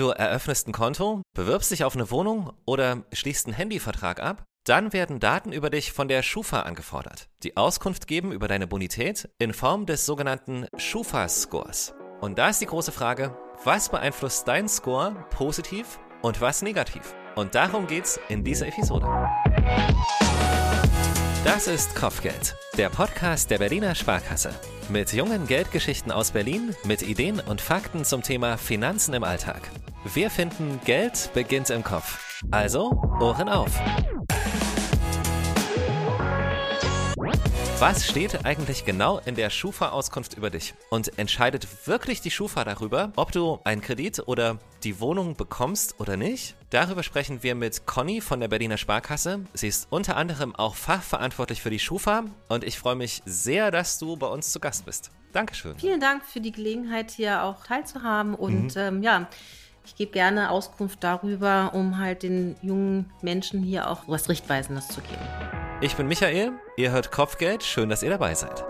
Du eröffnest ein Konto, bewirbst dich auf eine Wohnung oder schließt einen Handyvertrag ab? Dann werden Daten über dich von der Schufa angefordert, die Auskunft geben über deine Bonität in Form des sogenannten Schufa-Scores. Und da ist die große Frage, was beeinflusst dein Score positiv und was negativ? Und darum geht's in dieser Episode. Das ist Kopfgeld, der Podcast der Berliner Sparkasse. Mit jungen Geldgeschichten aus Berlin, mit Ideen und Fakten zum Thema Finanzen im Alltag. Wir finden, Geld beginnt im Kopf. Also, Ohren auf. Was steht eigentlich genau in der Schufa-Auskunft über dich? Und entscheidet wirklich die Schufa darüber, ob du einen Kredit oder die Wohnung bekommst oder nicht? Darüber sprechen wir mit Conny von der Berliner Sparkasse. Sie ist unter anderem auch fachverantwortlich für die Schufa und ich freue mich sehr, dass du bei uns zu Gast bist. Dankeschön. Vielen Dank für die Gelegenheit, hier auch teilzuhaben und mhm. ähm, ja, ich gebe gerne Auskunft darüber, um halt den jungen Menschen hier auch was Richtweisendes zu geben. Ich bin Michael, ihr hört Kopfgeld, schön, dass ihr dabei seid.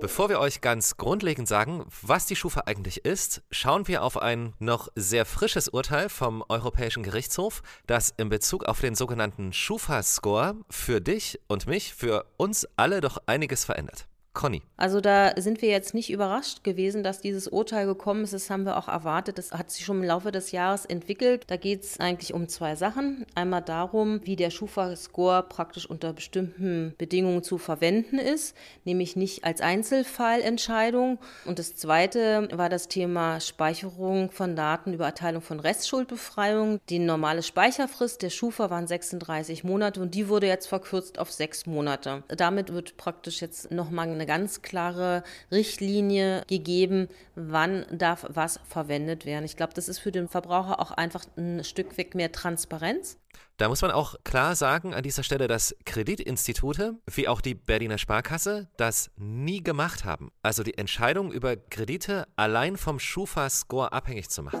Bevor wir euch ganz grundlegend sagen, was die Schufa eigentlich ist, schauen wir auf ein noch sehr frisches Urteil vom Europäischen Gerichtshof, das in Bezug auf den sogenannten Schufa-Score für dich und mich, für uns alle doch einiges verändert. Conny. Also da sind wir jetzt nicht überrascht gewesen, dass dieses Urteil gekommen ist. Das haben wir auch erwartet. Das hat sich schon im Laufe des Jahres entwickelt. Da geht es eigentlich um zwei Sachen. Einmal darum, wie der Schufa-Score praktisch unter bestimmten Bedingungen zu verwenden ist, nämlich nicht als Einzelfallentscheidung. Und das zweite war das Thema Speicherung von Daten über Erteilung von Restschuldbefreiung. Die normale Speicherfrist der Schufa waren 36 Monate und die wurde jetzt verkürzt auf sechs Monate. Damit wird praktisch jetzt nochmal eine ganz klare Richtlinie gegeben, wann darf was verwendet werden. Ich glaube, das ist für den Verbraucher auch einfach ein Stück weg mehr Transparenz. Da muss man auch klar sagen an dieser Stelle, dass Kreditinstitute wie auch die Berliner Sparkasse das nie gemacht haben. Also die Entscheidung über Kredite allein vom Schufa-Score abhängig zu machen.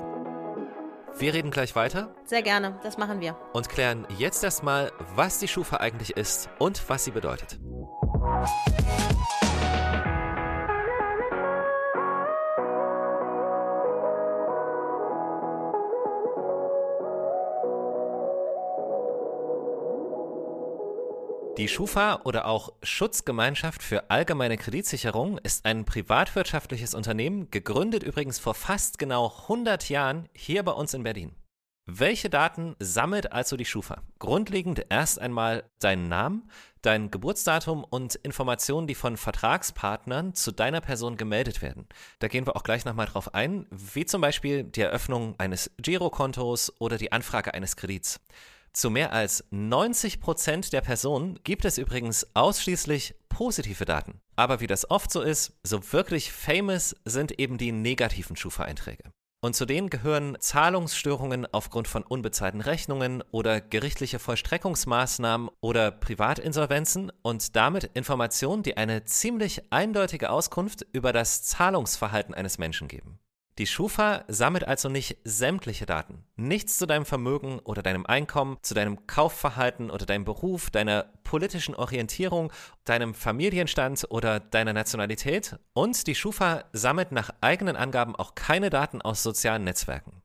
Wir reden gleich weiter. Sehr gerne, das machen wir. Und klären jetzt erstmal, was die Schufa eigentlich ist und was sie bedeutet. Die Schufa oder auch Schutzgemeinschaft für allgemeine Kreditsicherung ist ein privatwirtschaftliches Unternehmen, gegründet übrigens vor fast genau 100 Jahren hier bei uns in Berlin. Welche Daten sammelt also die Schufa? Grundlegend erst einmal deinen Namen, dein Geburtsdatum und Informationen, die von Vertragspartnern zu deiner Person gemeldet werden. Da gehen wir auch gleich nochmal drauf ein, wie zum Beispiel die Eröffnung eines Girokontos oder die Anfrage eines Kredits. Zu mehr als 90 Prozent der Personen gibt es übrigens ausschließlich positive Daten. Aber wie das oft so ist, so wirklich famous sind eben die negativen Schufa-Einträge. Und zu denen gehören Zahlungsstörungen aufgrund von unbezahlten Rechnungen oder gerichtliche Vollstreckungsmaßnahmen oder Privatinsolvenzen und damit Informationen, die eine ziemlich eindeutige Auskunft über das Zahlungsverhalten eines Menschen geben. Die Schufa sammelt also nicht sämtliche Daten. Nichts zu deinem Vermögen oder deinem Einkommen, zu deinem Kaufverhalten oder deinem Beruf, deiner politischen Orientierung, deinem Familienstand oder deiner Nationalität. Und die Schufa sammelt nach eigenen Angaben auch keine Daten aus sozialen Netzwerken.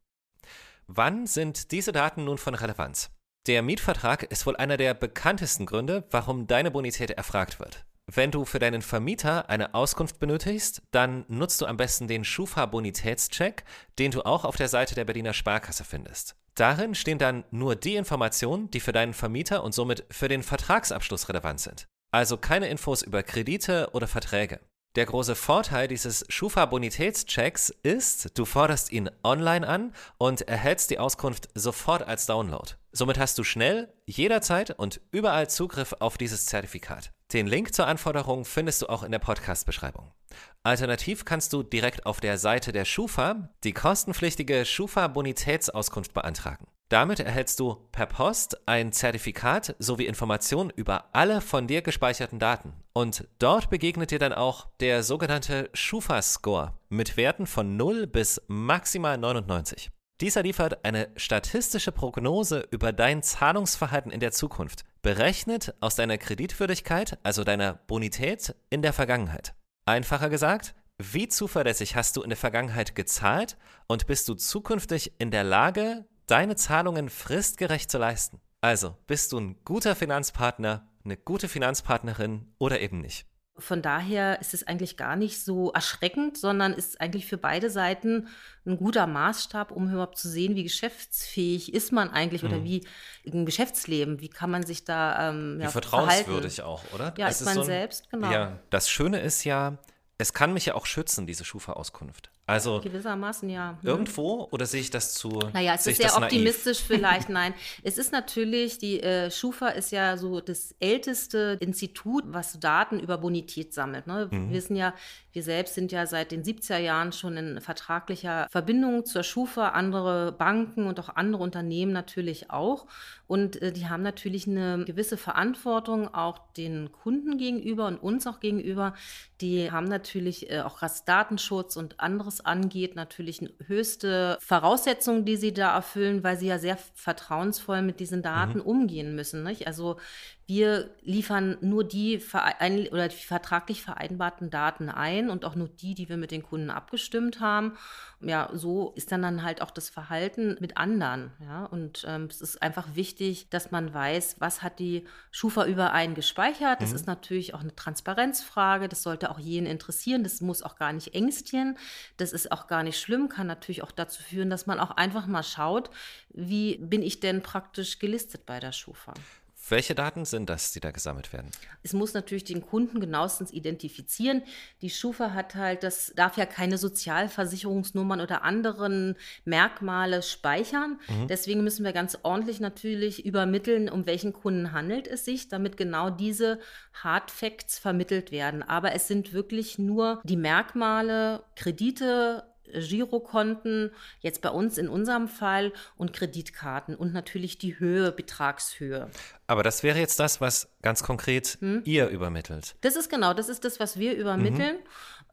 Wann sind diese Daten nun von Relevanz? Der Mietvertrag ist wohl einer der bekanntesten Gründe, warum deine Bonität erfragt wird. Wenn du für deinen Vermieter eine Auskunft benötigst, dann nutzt du am besten den Schufa-Bonitätscheck, den du auch auf der Seite der Berliner Sparkasse findest. Darin stehen dann nur die Informationen, die für deinen Vermieter und somit für den Vertragsabschluss relevant sind. Also keine Infos über Kredite oder Verträge. Der große Vorteil dieses Schufa-Bonitätschecks ist, du forderst ihn online an und erhältst die Auskunft sofort als Download. Somit hast du schnell, jederzeit und überall Zugriff auf dieses Zertifikat. Den Link zur Anforderung findest du auch in der Podcast-Beschreibung. Alternativ kannst du direkt auf der Seite der Schufa die kostenpflichtige Schufa-Bonitätsauskunft beantragen. Damit erhältst du per Post ein Zertifikat sowie Informationen über alle von dir gespeicherten Daten. Und dort begegnet dir dann auch der sogenannte Schufa-Score mit Werten von 0 bis maximal 99. Dieser liefert eine statistische Prognose über dein Zahlungsverhalten in der Zukunft, berechnet aus deiner Kreditwürdigkeit, also deiner Bonität in der Vergangenheit. Einfacher gesagt, wie zuverlässig hast du in der Vergangenheit gezahlt und bist du zukünftig in der Lage, deine Zahlungen fristgerecht zu leisten? Also, bist du ein guter Finanzpartner, eine gute Finanzpartnerin oder eben nicht? Von daher ist es eigentlich gar nicht so erschreckend, sondern ist eigentlich für beide Seiten ein guter Maßstab, um überhaupt zu sehen, wie geschäftsfähig ist man eigentlich oder mhm. wie im Geschäftsleben, wie kann man sich da ähm, ja, wie vertrauenswürdig verhalten. auch, oder? Ja, ist man so ein, selbst, genau. Ja, das Schöne ist ja, es kann mich ja auch schützen, diese Schufa-Auskunft. Also gewissermaßen ja. Mhm. Irgendwo oder sehe ich das zu? Naja, es ist sehr optimistisch vielleicht. Nein, es ist natürlich die äh, Schufa ist ja so das älteste Institut, was Daten über Bonität sammelt. Ne? Mhm. Wir wissen ja, wir selbst sind ja seit den 70er Jahren schon in vertraglicher Verbindung zur Schufa, andere Banken und auch andere Unternehmen natürlich auch. Und äh, die haben natürlich eine gewisse Verantwortung auch den Kunden gegenüber und uns auch gegenüber. Die haben natürlich äh, auch Datenschutz und anderes angeht, natürlich höchste Voraussetzungen, die sie da erfüllen, weil sie ja sehr vertrauensvoll mit diesen Daten mhm. umgehen müssen. Nicht? Also wir liefern nur die verein oder die vertraglich vereinbarten Daten ein und auch nur die, die wir mit den Kunden abgestimmt haben. Ja, so ist dann dann halt auch das Verhalten mit anderen. Ja, und ähm, es ist einfach wichtig, dass man weiß, was hat die Schufa über einen gespeichert. Das mhm. ist natürlich auch eine Transparenzfrage. Das sollte auch jeden interessieren. Das muss auch gar nicht ängstigen. Das ist auch gar nicht schlimm. Kann natürlich auch dazu führen, dass man auch einfach mal schaut, wie bin ich denn praktisch gelistet bei der Schufa. Welche Daten sind das, die da gesammelt werden? Es muss natürlich den Kunden genauestens identifizieren. Die Schufa hat halt, das darf ja keine Sozialversicherungsnummern oder anderen Merkmale speichern. Mhm. Deswegen müssen wir ganz ordentlich natürlich übermitteln, um welchen Kunden handelt es sich, damit genau diese Hard Facts vermittelt werden. Aber es sind wirklich nur die Merkmale, Kredite, Girokonten, jetzt bei uns in unserem Fall und Kreditkarten und natürlich die Höhe, Betragshöhe. Aber das wäre jetzt das, was ganz konkret hm? ihr übermittelt. Das ist genau, das ist das, was wir übermitteln. Mhm.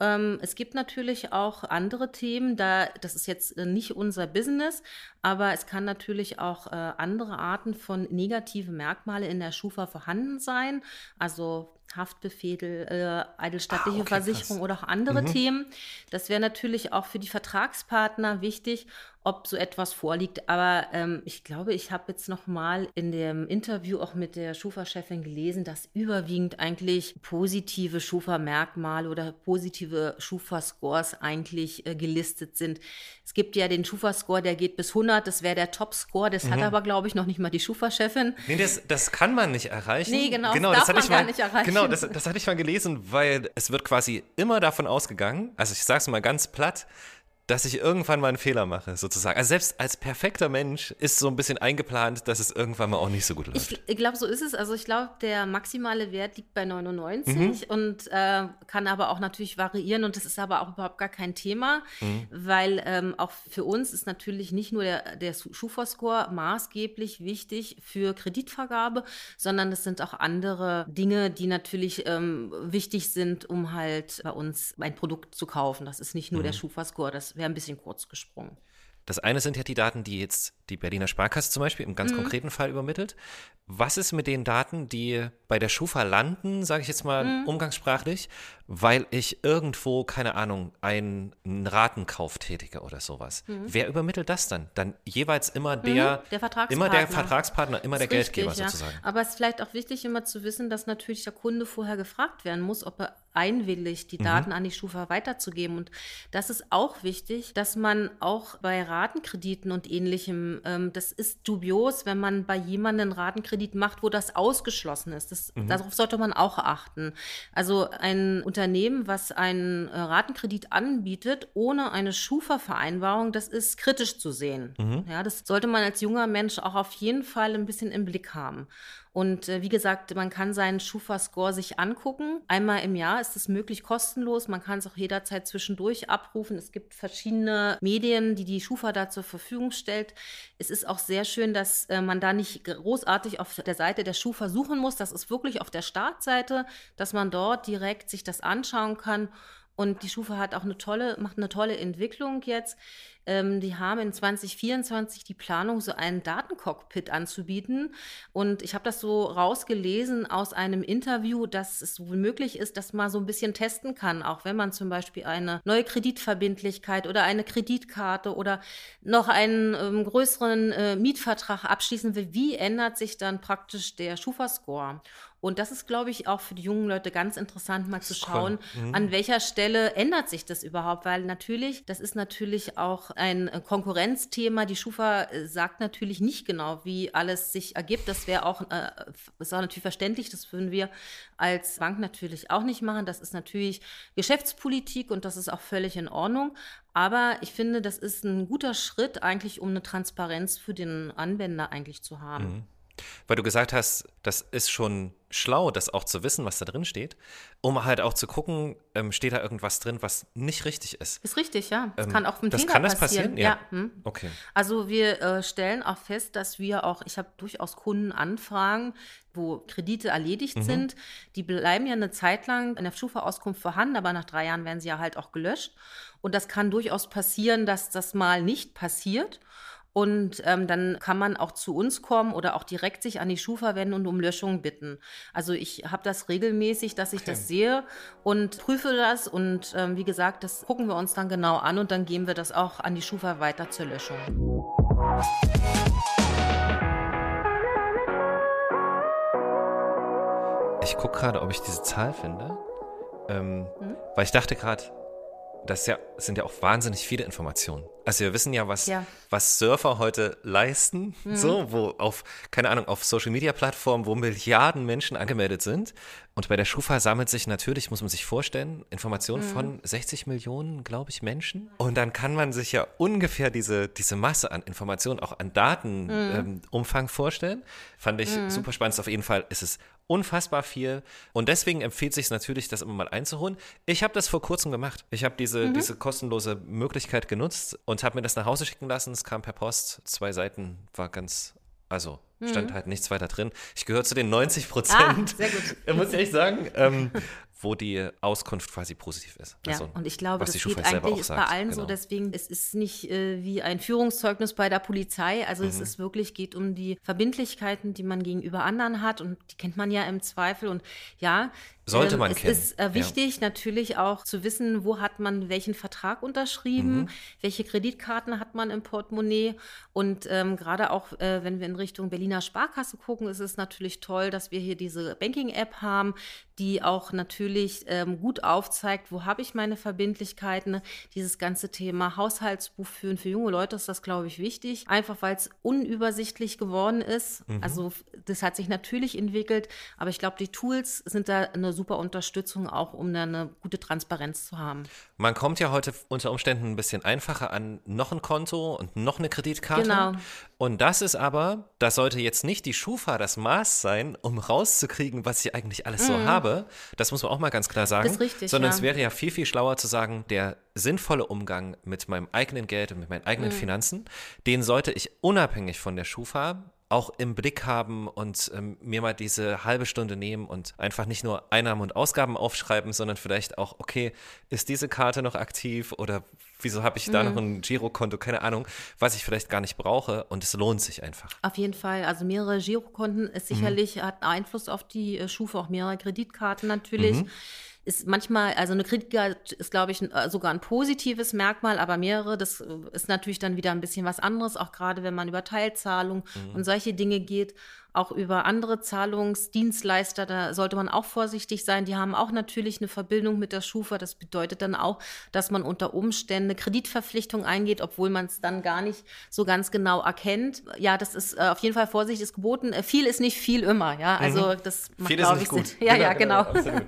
Ähm, es gibt natürlich auch andere Themen, da das ist jetzt äh, nicht unser Business, aber es kann natürlich auch äh, andere Arten von negativen Merkmale in der Schufa vorhanden sein. Also Haftbefehl, äh, eidesstattliche ah, okay, Versicherung krass. oder auch andere mhm. Themen. Das wäre natürlich auch für die Vertragspartner wichtig, ob so etwas vorliegt. Aber ähm, ich glaube, ich habe jetzt noch mal in dem Interview auch mit der Schufa-Chefin gelesen, dass überwiegend eigentlich positive Schufa-Merkmale oder positive Schufa-Scores eigentlich äh, gelistet sind. Es gibt ja den Schufa-Score, der geht bis 100, das wäre der Top-Score. Das mhm. hat aber, glaube ich, noch nicht mal die Schufa-Chefin. Nee, das, das kann man nicht erreichen. Nee, genau, genau das, das man gar mal, nicht erreichen. Genau, das, das hatte ich mal gelesen, weil es wird quasi immer davon ausgegangen, also ich sage es mal ganz platt, dass ich irgendwann mal einen Fehler mache, sozusagen. Also selbst als perfekter Mensch ist so ein bisschen eingeplant, dass es irgendwann mal auch nicht so gut läuft. Ich, glaube, so ist es. Also ich glaube, der maximale Wert liegt bei 99 mhm. und äh, kann aber auch natürlich variieren und das ist aber auch überhaupt gar kein Thema, mhm. weil ähm, auch für uns ist natürlich nicht nur der, der Schufa-Score maßgeblich wichtig für Kreditvergabe, sondern es sind auch andere Dinge, die natürlich ähm, wichtig sind, um halt bei uns ein Produkt zu kaufen. Das ist nicht nur mhm. der Schufa-Score, das wäre ein bisschen kurz gesprungen. Das eine sind ja die Daten, die jetzt die Berliner Sparkasse zum Beispiel im ganz mhm. konkreten Fall übermittelt. Was ist mit den Daten, die bei der Schufa landen, sage ich jetzt mal mhm. umgangssprachlich, weil ich irgendwo, keine Ahnung, einen Ratenkauf tätige oder sowas? Mhm. Wer übermittelt das dann? Dann jeweils immer mhm. der, der Vertragspartner. immer der Vertragspartner, immer der richtig, Geldgeber ja. sozusagen. Aber es ist vielleicht auch wichtig, immer zu wissen, dass natürlich der Kunde vorher gefragt werden muss, ob er einwilligt, die mhm. Daten an die Schufa weiterzugeben. Und das ist auch wichtig, dass man auch bei Ratenkrediten und ähnlichem, ähm, das ist dubios, wenn man bei jemandem einen Ratenkredit macht, wo das ausgeschlossen ist. Das, mhm. Darauf sollte man auch achten. Also ein Unternehmen, was einen äh, Ratenkredit anbietet, ohne eine Schufa-Vereinbarung, das ist kritisch zu sehen. Mhm. Ja, das sollte man als junger Mensch auch auf jeden Fall ein bisschen im Blick haben. Und äh, wie gesagt, man kann seinen Schufa-Score sich angucken. Einmal im Jahr ist es möglich kostenlos. Man kann es auch jederzeit zwischendurch abrufen. Es gibt verschiedene Medien, die die Schufa da zur Verfügung stellt. Es ist auch sehr schön, dass äh, man da nicht großartig auf der Seite der Schufa suchen muss. Das ist wirklich auf der Startseite, dass man dort direkt sich das anschauen kann Und die Schufa hat auch eine tolle, macht eine tolle Entwicklung jetzt. Ähm, die haben in 2024 die Planung, so einen Datencockpit anzubieten. Und ich habe das so rausgelesen aus einem Interview, dass es wohl möglich ist, dass man so ein bisschen testen kann, auch wenn man zum Beispiel eine neue Kreditverbindlichkeit oder eine Kreditkarte oder noch einen ähm, größeren äh, Mietvertrag abschließen will. Wie ändert sich dann praktisch der Schufa-Score? Und das ist, glaube ich, auch für die jungen Leute ganz interessant, mal zu schauen, mhm. an welcher Stelle ändert sich das überhaupt, weil natürlich, das ist natürlich auch ein äh, Konkurrenzthema. Die Schufa äh, sagt natürlich nicht genau, wie alles sich ergibt. Das wäre auch, äh, ist auch natürlich verständlich. Das würden wir als Bank natürlich auch nicht machen. Das ist natürlich Geschäftspolitik und das ist auch völlig in Ordnung. Aber ich finde, das ist ein guter Schritt eigentlich, um eine Transparenz für den Anwender eigentlich zu haben. Mhm. Weil du gesagt hast, das ist schon schlau, das auch zu wissen, was da drin steht, um halt auch zu gucken, ähm, steht da irgendwas drin, was nicht richtig ist. Ist richtig, ja. Das ähm, kann auch ein das Fehler kann das passieren. passieren. Ja. ja. Hm. Okay. Also wir äh, stellen auch fest, dass wir auch, ich habe durchaus Kundenanfragen, wo Kredite erledigt mhm. sind. Die bleiben ja eine Zeit lang in der Schufa-Auskunft vorhanden, aber nach drei Jahren werden sie ja halt auch gelöscht. Und das kann durchaus passieren, dass das mal nicht passiert. Und ähm, dann kann man auch zu uns kommen oder auch direkt sich an die Schufa wenden und um Löschung bitten. Also ich habe das regelmäßig, dass ich okay. das sehe und prüfe das. Und ähm, wie gesagt, das gucken wir uns dann genau an und dann geben wir das auch an die Schufa weiter zur Löschung. Ich gucke gerade, ob ich diese Zahl finde. Ähm, hm? Weil ich dachte gerade, das ja, sind ja auch wahnsinnig viele Informationen. Also wir wissen ja, was, ja. was Surfer heute leisten, mhm. so, wo auf, keine Ahnung, auf Social Media Plattformen, wo Milliarden Menschen angemeldet sind. Und bei der Schufa sammelt sich natürlich, muss man sich vorstellen, Informationen mhm. von 60 Millionen, glaube ich, Menschen. Und dann kann man sich ja ungefähr diese, diese Masse an Informationen, auch an Datenumfang mhm. ähm, vorstellen. Fand ich mhm. super spannend. Auf jeden Fall ist es unfassbar viel. Und deswegen empfiehlt sich natürlich, das immer mal einzuholen. Ich habe das vor kurzem gemacht. Ich habe diese, mhm. diese kostenlose Möglichkeit genutzt und habe mir das nach Hause schicken lassen. Es kam per Post. Zwei Seiten war ganz, also stand mhm. halt nichts weiter drin. Ich gehöre zu den 90 Prozent. Ah, sehr gut. muss ich echt sagen. Ähm, wo die Auskunft quasi positiv ist. Ja, also, und ich glaube, das geht eigentlich ist bei allen genau. so. Deswegen, es ist nicht äh, wie ein Führungszeugnis bei der Polizei. Also mhm. es ist wirklich, geht um die Verbindlichkeiten, die man gegenüber anderen hat und die kennt man ja im Zweifel. Und ja, sollte ähm, man es kennen. Es ist äh, wichtig, ja. natürlich auch zu wissen, wo hat man welchen Vertrag unterschrieben, mhm. welche Kreditkarten hat man im Portemonnaie. Und ähm, gerade auch, äh, wenn wir in Richtung Berliner Sparkasse gucken, ist es natürlich toll, dass wir hier diese Banking-App haben, die auch natürlich ähm, gut aufzeigt, wo habe ich meine Verbindlichkeiten. Dieses ganze Thema Haushaltsbuch führen für junge Leute ist das, glaube ich, wichtig. Einfach weil es unübersichtlich geworden ist. Mhm. Also das hat sich natürlich entwickelt, aber ich glaube, die Tools sind da eine super Unterstützung, auch um da eine gute Transparenz zu haben. Man kommt ja heute unter Umständen ein bisschen einfacher an noch ein Konto und noch eine Kreditkarte. Genau. Und das ist aber, das sollte jetzt nicht die Schufa das Maß sein, um rauszukriegen, was ich eigentlich alles mhm. so habe. Das muss man auch mal ganz klar sagen. Das ist richtig, Sondern ja. es wäre ja viel, viel schlauer zu sagen, der sinnvolle Umgang mit meinem eigenen Geld und mit meinen eigenen mhm. Finanzen, den sollte ich unabhängig von der Schufa auch im Blick haben und ähm, mir mal diese halbe Stunde nehmen und einfach nicht nur Einnahmen und Ausgaben aufschreiben, sondern vielleicht auch, okay, ist diese Karte noch aktiv oder wieso habe ich da mhm. noch ein Girokonto, keine Ahnung, was ich vielleicht gar nicht brauche und es lohnt sich einfach. Auf jeden Fall, also mehrere Girokonten ist sicherlich, mhm. hat Einfluss auf die äh, Schufa, auch mehrere Kreditkarten natürlich. Mhm ist manchmal, also eine Kreditkarte ist, glaube ich, äh, sogar ein positives Merkmal, aber mehrere, das äh, ist natürlich dann wieder ein bisschen was anderes, auch gerade wenn man über Teilzahlung mhm. und solche Dinge geht, auch über andere Zahlungsdienstleister, da sollte man auch vorsichtig sein. Die haben auch natürlich eine Verbindung mit der Schufa. Das bedeutet dann auch, dass man unter Umständen eine Kreditverpflichtung eingeht, obwohl man es dann gar nicht so ganz genau erkennt. Ja, das ist äh, auf jeden Fall Vorsicht ist geboten. Viel ist nicht viel immer, ja. Also mhm. das macht, glaube ich, Sinn. Ja, ja, genau. genau.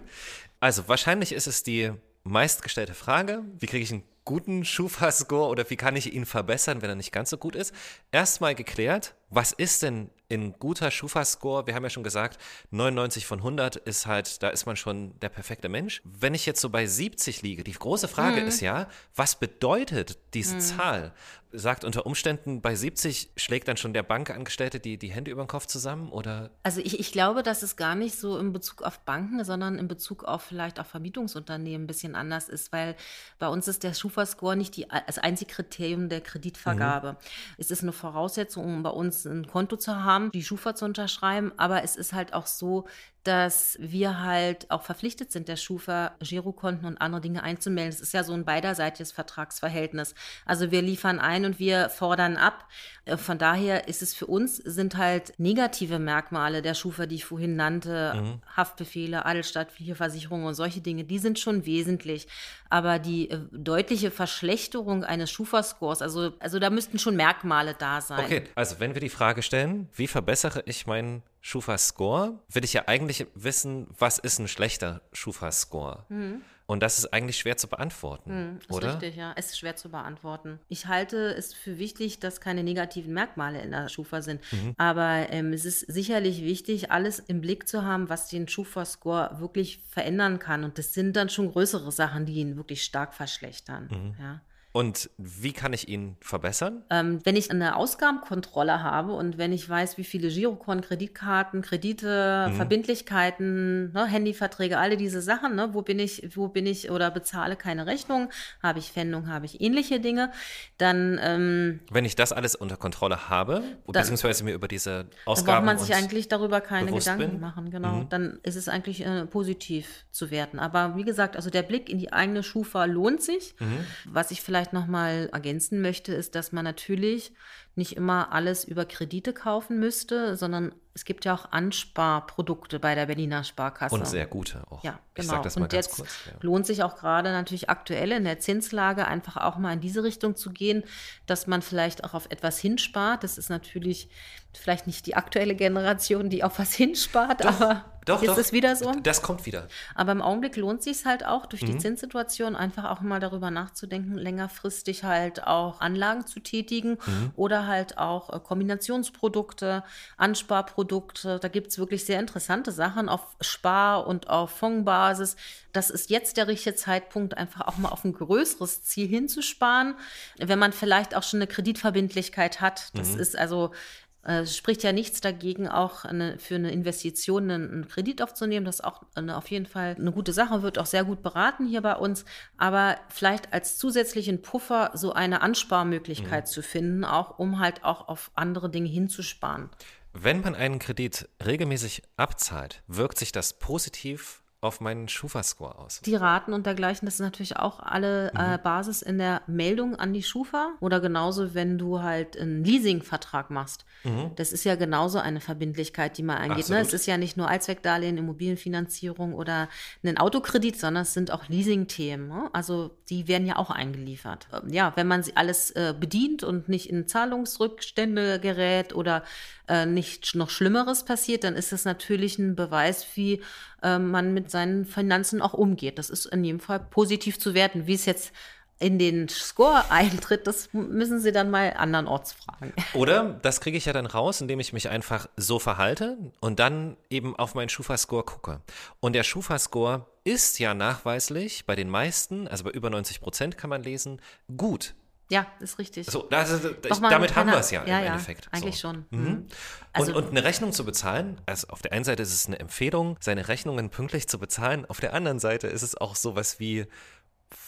Also wahrscheinlich ist es die meistgestellte Frage, wie kriege ich einen guten Schufa-Score oder wie kann ich ihn verbessern, wenn er nicht ganz so gut ist? Erstmal geklärt, was ist denn ein guter Schufa-Score? Wir haben ja schon gesagt, 99 von 100 ist halt, da ist man schon der perfekte Mensch. Wenn ich jetzt so bei 70 liege, die große Frage mhm. ist ja, was bedeutet diese mhm. Zahl? Sagt unter Umständen, bei 70 schlägt dann schon der Bankangestellte die, die Hände über den Kopf zusammen? Oder? Also ich, ich glaube, dass es gar nicht so in Bezug auf Banken, sondern in Bezug auf vielleicht auch Vermietungsunternehmen ein bisschen anders ist, weil bei uns ist der Schufa-Score nicht die, das einzige Kriterium der Kreditvergabe. Mhm. Es ist eine Voraussetzung, um bei uns ein Konto zu haben, die Schufa zu unterschreiben, aber es ist halt auch so, dass wir halt auch verpflichtet sind, der Schufa Girokonten und andere Dinge einzumelden. Es ist ja so ein beiderseitiges Vertragsverhältnis. Also wir liefern ein und wir fordern ab. Äh, von daher ist es für uns, sind halt negative Merkmale der Schufa, die ich vorhin nannte, mhm. Haftbefehle, Adelstadt, Versicherungen und solche Dinge, die sind schon wesentlich. Aber die äh, deutliche Verschlechterung eines Schufa-Scores, also, also da müssten schon Merkmale da sein. Okay, also wenn wir die Frage stellen, wie verbessere ich meinen Schufa-Score, will ich ja eigentlich wissen, was ist ein schlechter Schufa-Score? Mhm. Und das ist eigentlich schwer zu beantworten, hm, ist oder? Richtig, ja. Es ist schwer zu beantworten. Ich halte es für wichtig, dass keine negativen Merkmale in der Schufa sind. Mhm. Aber ähm, es ist sicherlich wichtig, alles im Blick zu haben, was den Schufa-Score wirklich verändern kann. Und das sind dann schon größere Sachen, die ihn wirklich stark verschlechtern. Mhm. Ja. Und wie kann ich ihn verbessern? Ähm, wenn ich eine Ausgabenkontrolle habe und wenn ich weiß, wie viele Girokonten, Kreditkarten, Kredite, mhm. Verbindlichkeiten, ne, Handyverträge, alle diese Sachen, ne, wo bin ich, wo bin ich oder bezahle keine Rechnung, habe ich Pfändung, habe ich ähnliche Dinge, dann ähm, Wenn ich das alles unter Kontrolle habe, dann, beziehungsweise mir über diese Ausgaben dann braucht man sich eigentlich darüber keine Gedanken bin. machen, genau. Mhm. Dann ist es eigentlich äh, positiv zu werten. Aber wie gesagt, also der Blick in die eigene Schufa lohnt sich. Mhm. Was ich vielleicht vielleicht noch mal ergänzen möchte, ist, dass man natürlich nicht immer alles über Kredite kaufen müsste, sondern es gibt ja auch Ansparprodukte bei der Berliner Sparkasse. Und sehr gute auch. Ja, genau. Ich sag das mal Und ganz jetzt kurz, ja. lohnt sich auch gerade natürlich aktuell in der Zinslage einfach auch mal in diese Richtung zu gehen, dass man vielleicht auch auf etwas hinspart. Das ist natürlich vielleicht nicht die aktuelle Generation, die auf was hinspart, doch, aber doch, ist es wieder so? Das kommt wieder. Aber im Augenblick lohnt sich halt auch durch mhm. die Zinssituation einfach auch mal darüber nachzudenken, längerfristig halt auch Anlagen zu tätigen mhm. oder halt auch äh, Kombinationsprodukte, Ansparprodukte. Da gibt es wirklich sehr interessante Sachen auf Spar- und auf Fondsbasis. Das ist jetzt der richtige Zeitpunkt, einfach auch mal auf ein größeres Ziel hinzusparen, wenn man vielleicht auch schon eine Kreditverbindlichkeit hat. Das mhm. ist also es spricht ja nichts dagegen, auch eine, für eine Investition einen, einen, Kredit aufzunehmen. Das ist auch eine, auf jeden Fall eine gute Sache, wird auch sehr gut beraten hier bei uns. Aber vielleicht als zusätzlichen Puffer so eine Ansparmöglichkeit mhm. zu finden, auch um halt auch auf andere Dinge hinzusparen. Wenn man einen Kredit regelmäßig abzahlt, wirkt sich das positiv auf meinen Schufa-Score aus? Die Raten und dergleichen, das ist natürlich auch alle äh, mhm. äh, Basis in der Meldung an die Schufa. Oder genauso, wenn du halt einen Leasingvertrag machst. Mhm. Das ist ja genauso eine Verbindlichkeit, die man eingeht. Ne? Es ist ja nicht nur Allzweckdarlehen, Immobilienfinanzierung oder ein Autokredit, sondern es sind auch Leasing-Themen. Ne? Also die werden ja auch eingeliefert. Ähm, ja, wenn man sie alles äh, bedient und nicht in Zahlungsrückstände gerät oder äh, nicht noch Schlimmeres passiert, dann ist das natürlich ein Beweis, wie äh, man mit seinen Finanzen auch umgeht. Das ist in jedem Fall positiv zu werten. Wie es jetzt in den Score eintritt, das müssen Sie dann mal andernorts fragen. Oder das kriege ich ja dann raus, indem ich mich einfach so verhalte und dann eben auf meinen Schufa-Score gucke. Und der Schufa-Score ist ja nachweislich bei den meisten, also bei über 90 Prozent kann man lesen, gut. Ja, ist richtig. So, also, ich, damit haben wir es ja, ja, im Endeffekt. Ja, eigentlich so. schon. Mhm. mhm. Also, und, und, eine Rechnung zu bezahlen, also auf der einen Seite ist es eine Empfehlung, seine Rechnungen pünktlich zu bezahlen, auf der anderen Seite ist es auch sowas wie,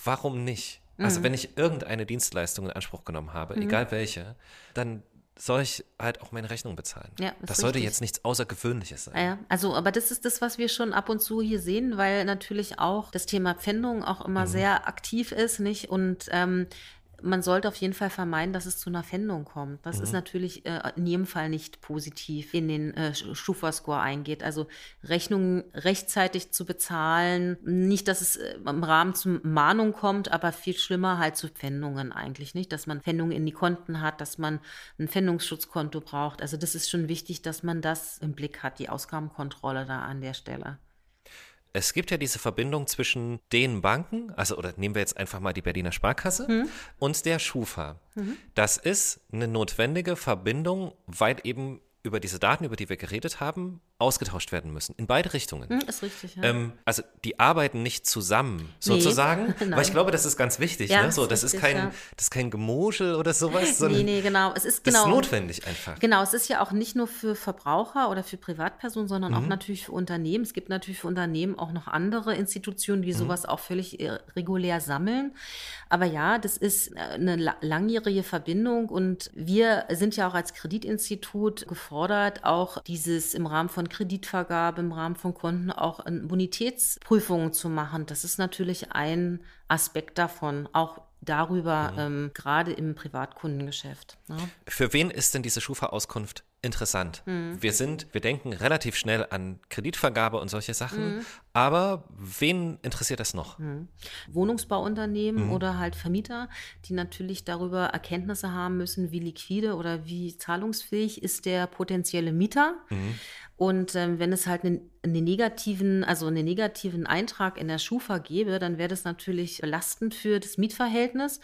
warum nicht? Also mhm. Wenn ich irgendeine Dienstleistung in Anspruch genommen habe, mhm. egal welche, dann soll ich halt auch meine Rechnung bezahlen. Ja, das sollte richtig. jetzt nichts Außergewöhnliches sein. Ja, also, aber das ist das, was wir schon ab und zu hier sehen, weil natürlich auch das Thema Pfändung auch immer mhm. sehr aktiv ist, nicht? Und ähm, man sollte auf jeden Fall vermeiden, dass es zu einer Fendung kommt. Das mhm. ist natürlich äh, in jedem Fall nicht positiv in den äh, Schufa-Score eingeht. Also Rechnungen rechtzeitig zu bezahlen, nicht, dass es äh, im Rahmen zur Mahnung kommt, aber viel schlimmer halt zu Pfändungen eigentlich nicht, dass man Pfändungen in die Konten hat, dass man ein Pfändungsschutzkonto braucht. Also das ist schon wichtig, dass man das im Blick hat, die Ausgabenkontrolle da an der Stelle es gibt ja diese Verbindung zwischen den Banken, also oder nehmen wir jetzt einfach mal die Berliner Sparkasse mhm. und der Schufa. Mhm. Das ist eine notwendige Verbindung, weil eben über diese Daten, über die wir geredet haben, ausgetauscht werden müssen. In beide Richtungen. Hm, ist richtig, ja. Ähm, also die arbeiten nicht zusammen, sozusagen. Nein. Weil ich glaube, das ist ganz wichtig. Ja, ne? so, ist das, ist kein, ja. das ist kein Gemuschel oder sowas, sondern Nee, nee, genau. Es ist genau. ist notwendig einfach. Genau, es ist ja auch nicht nur für Verbraucher oder für Privatpersonen, sondern Mhm. auch natürlich für Unternehmen. Es gibt natürlich für Unternehmen auch noch andere Institutionen, Mhm. die sowas auch völlig äh, regulär sammeln. Aber ja, das ist äh, eine la- langjährige Verbindung und wir sind ja auch als Kreditinstitut gefordert, auch dieses im Rahmen von Kreditvergabe, im Rahmen von Konten auch äh, Bonitätsprüfungen zu machen. Das ist natürlich ein Aspekt davon, auch darüber, Mhm. ähm, gerade im Privatkundengeschäft. ne? Ja. Für wen ist denn diese Schufa-Auskunft interessant? Hm. Wir sind, wir denken relativ schnell an Kreditvergabe und solche Sachen, Hm. aber wen interessiert das noch? Wohnungsbauunternehmen Mhm. oder halt Vermieter, die natürlich darüber Erkenntnisse haben müssen, wie liquide oder wie zahlungsfähig ist der potenzielle Mieter. Und ähm, wenn es halt einen, einen negativen, also einen negativen Eintrag in der Schufa gäbe, dann wäre das natürlich belastend für das Mietverhältnis.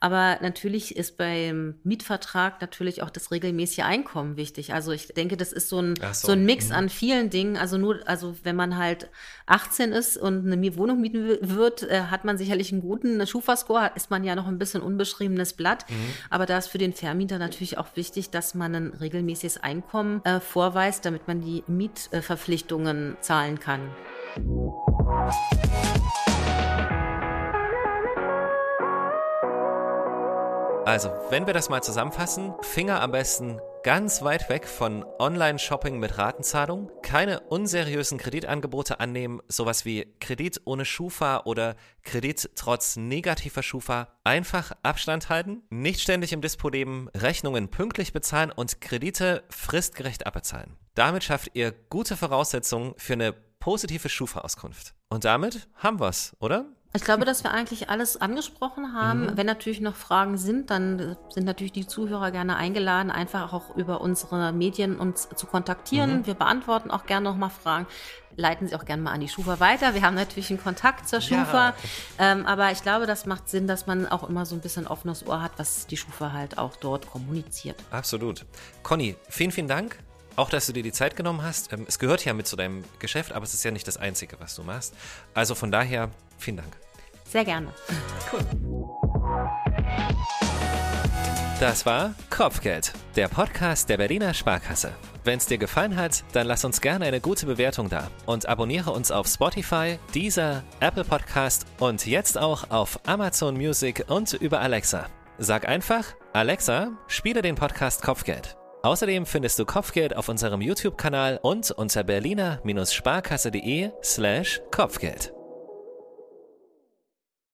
Aber natürlich ist beim Mietvertrag natürlich auch das regelmäßige Einkommen wichtig. Also ich denke, das ist so ein, so, so ein Mix mhm. an vielen Dingen. Also nur, also wenn man halt 18 ist und eine Wohnung mieten wi- wird, äh, hat man sicherlich einen guten Schufa-Score, ist man ja noch ein bisschen unbeschriebenes Blatt. Mhm. Aber da ist für den Vermieter natürlich auch wichtig, dass man ein regelmäßiges Einkommen äh, vorweist, damit man die Mietverpflichtungen zahlen kann. Also, wenn wir das mal zusammenfassen, Finger am besten ganz weit weg von Online-Shopping mit Ratenzahlung, keine unseriösen Kreditangebote annehmen, sowas wie Kredit ohne Schufa oder Kredit trotz negativer Schufa, einfach Abstand halten, nicht ständig im Dispo leben, Rechnungen pünktlich bezahlen und Kredite fristgerecht abbezahlen. Damit schafft ihr gute Voraussetzungen für eine positive Schufa-Auskunft. Und damit haben wir's, oder? Ich glaube, dass wir eigentlich alles angesprochen haben. Mhm. Wenn natürlich noch Fragen sind, dann sind natürlich die Zuhörer gerne eingeladen, einfach auch über unsere Medien uns zu kontaktieren. Mhm. Wir beantworten auch gerne nochmal Fragen. Leiten Sie auch gerne mal an die Schufa weiter. Wir haben natürlich einen Kontakt zur Ja. Schufa. Ähm, aber ich glaube, das macht Sinn, dass man auch immer so ein bisschen offenes Ohr hat, was die Schufa halt auch dort kommuniziert. Absolut. Conny, vielen, vielen Dank. Auch, dass du dir die Zeit genommen hast. Ähm, Es gehört ja mit zu deinem Geschäft, aber es ist ja nicht das Einzige, was du machst. Also von daher, vielen Dank. Sehr gerne. Das war Kopfgeld, der Podcast der Berliner Sparkasse. Wenn es dir gefallen hat, dann lass uns gerne eine gute Bewertung da und abonniere uns auf Spotify, Deezer, Apple Podcast und jetzt auch auf Amazon Music und über Alexa. Sag einfach, Alexa, spiele den Podcast Kopfgeld. Außerdem findest du Kopfgeld auf unserem YouTube-Kanal und unter berliner-sparkasse.de slash Kopfgeld.